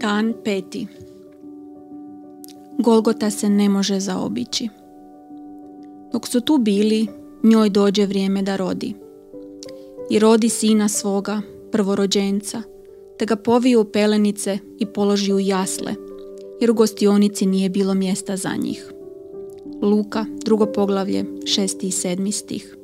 Dan peti. Golgota se ne može zaobići. Dok su tu bili, njoj dođe vrijeme da rodi. I rodi sina svoga, prvorođenca, te ga poviju u pelenice i položi u jasle, jer u gostionici nije bilo mjesta za njih. Luka, drugo poglavlje, šesti i sedmi stih.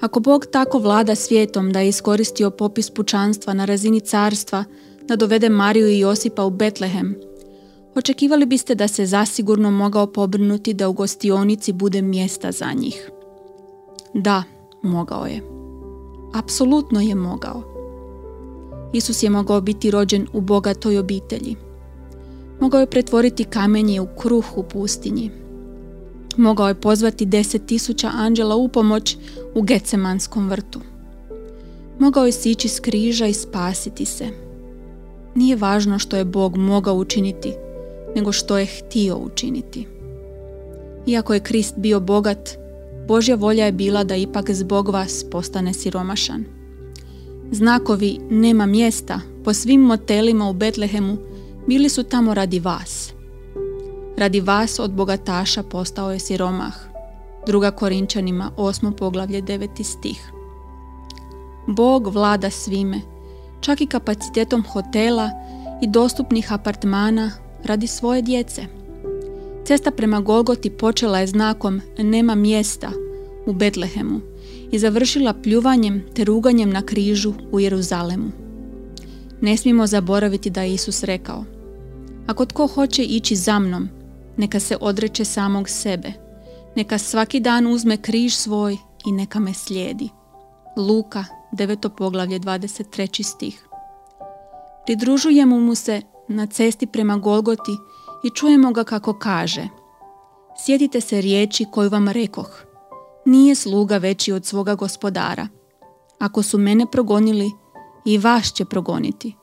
Ako Bog tako vlada svijetom da je iskoristio popis pučanstva na razini carstva da dovede Mariju i Josipa u Betlehem, očekivali biste da se zasigurno mogao pobrinuti da u gostionici bude mjesta za njih. Da, mogao je. Apsolutno je mogao. Isus je mogao biti rođen u bogatoj obitelji. Mogao je pretvoriti kamenje u kruh u pustinji. Mogao je pozvati deset tisuća anđela u pomoć u Gecemanskom vrtu. Mogao je sići s križa i spasiti se. Nije važno što je Bog mogao učiniti, nego što je htio učiniti. Iako je Krist bio bogat, Božja volja je bila da ipak zbog vas postane siromašan. Znakovi nema mjesta po svim motelima u Betlehemu bili su tamo radi vas. Radi vas od bogataša postao je siromah. Druga Korinčanima, osmo poglavlje, deveti stih. Bog vlada svime, čak i kapacitetom hotela i dostupnih apartmana radi svoje djece. Cesta prema Golgoti počela je znakom nema mjesta u Betlehemu i završila pljuvanjem te ruganjem na križu u Jeruzalemu. Ne smijemo zaboraviti da je Isus rekao Ako tko hoće ići za mnom, neka se odreće samog sebe, neka svaki dan uzme križ svoj i neka me slijedi. Luka, 9. poglavlje, 23. stih. Pridružujemo mu se na cesti prema Golgoti i čujemo ga kako kaže Sjetite se riječi koju vam rekoh. Nije sluga veći od svoga gospodara. Ako su mene progonili, i vas će progoniti.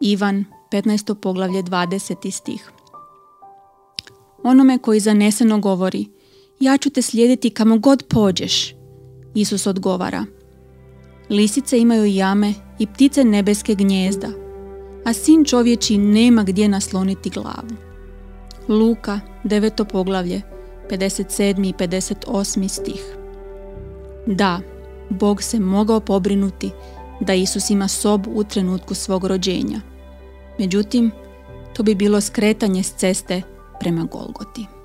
Ivan, 15. poglavlje, 20. stih. Onome koji zaneseno govori, ja ću te slijediti kamo god pođeš. Isus odgovara, lisice imaju jame i ptice nebeske gnjezda, a sin čovječi nema gdje nasloniti glavu. Luka, 9. poglavlje, 57. i 58. stih. Da, Bog se mogao pobrinuti da Isus ima sobu u trenutku svog rođenja. Međutim, to bi bilo skretanje s ceste prema Golgoti.